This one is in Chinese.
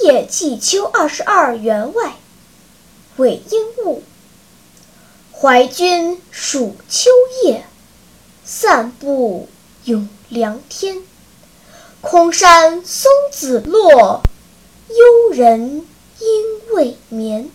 夜寄秋二十二员外韦应物。怀君属秋夜散步咏凉天。空山松子落幽人应未眠。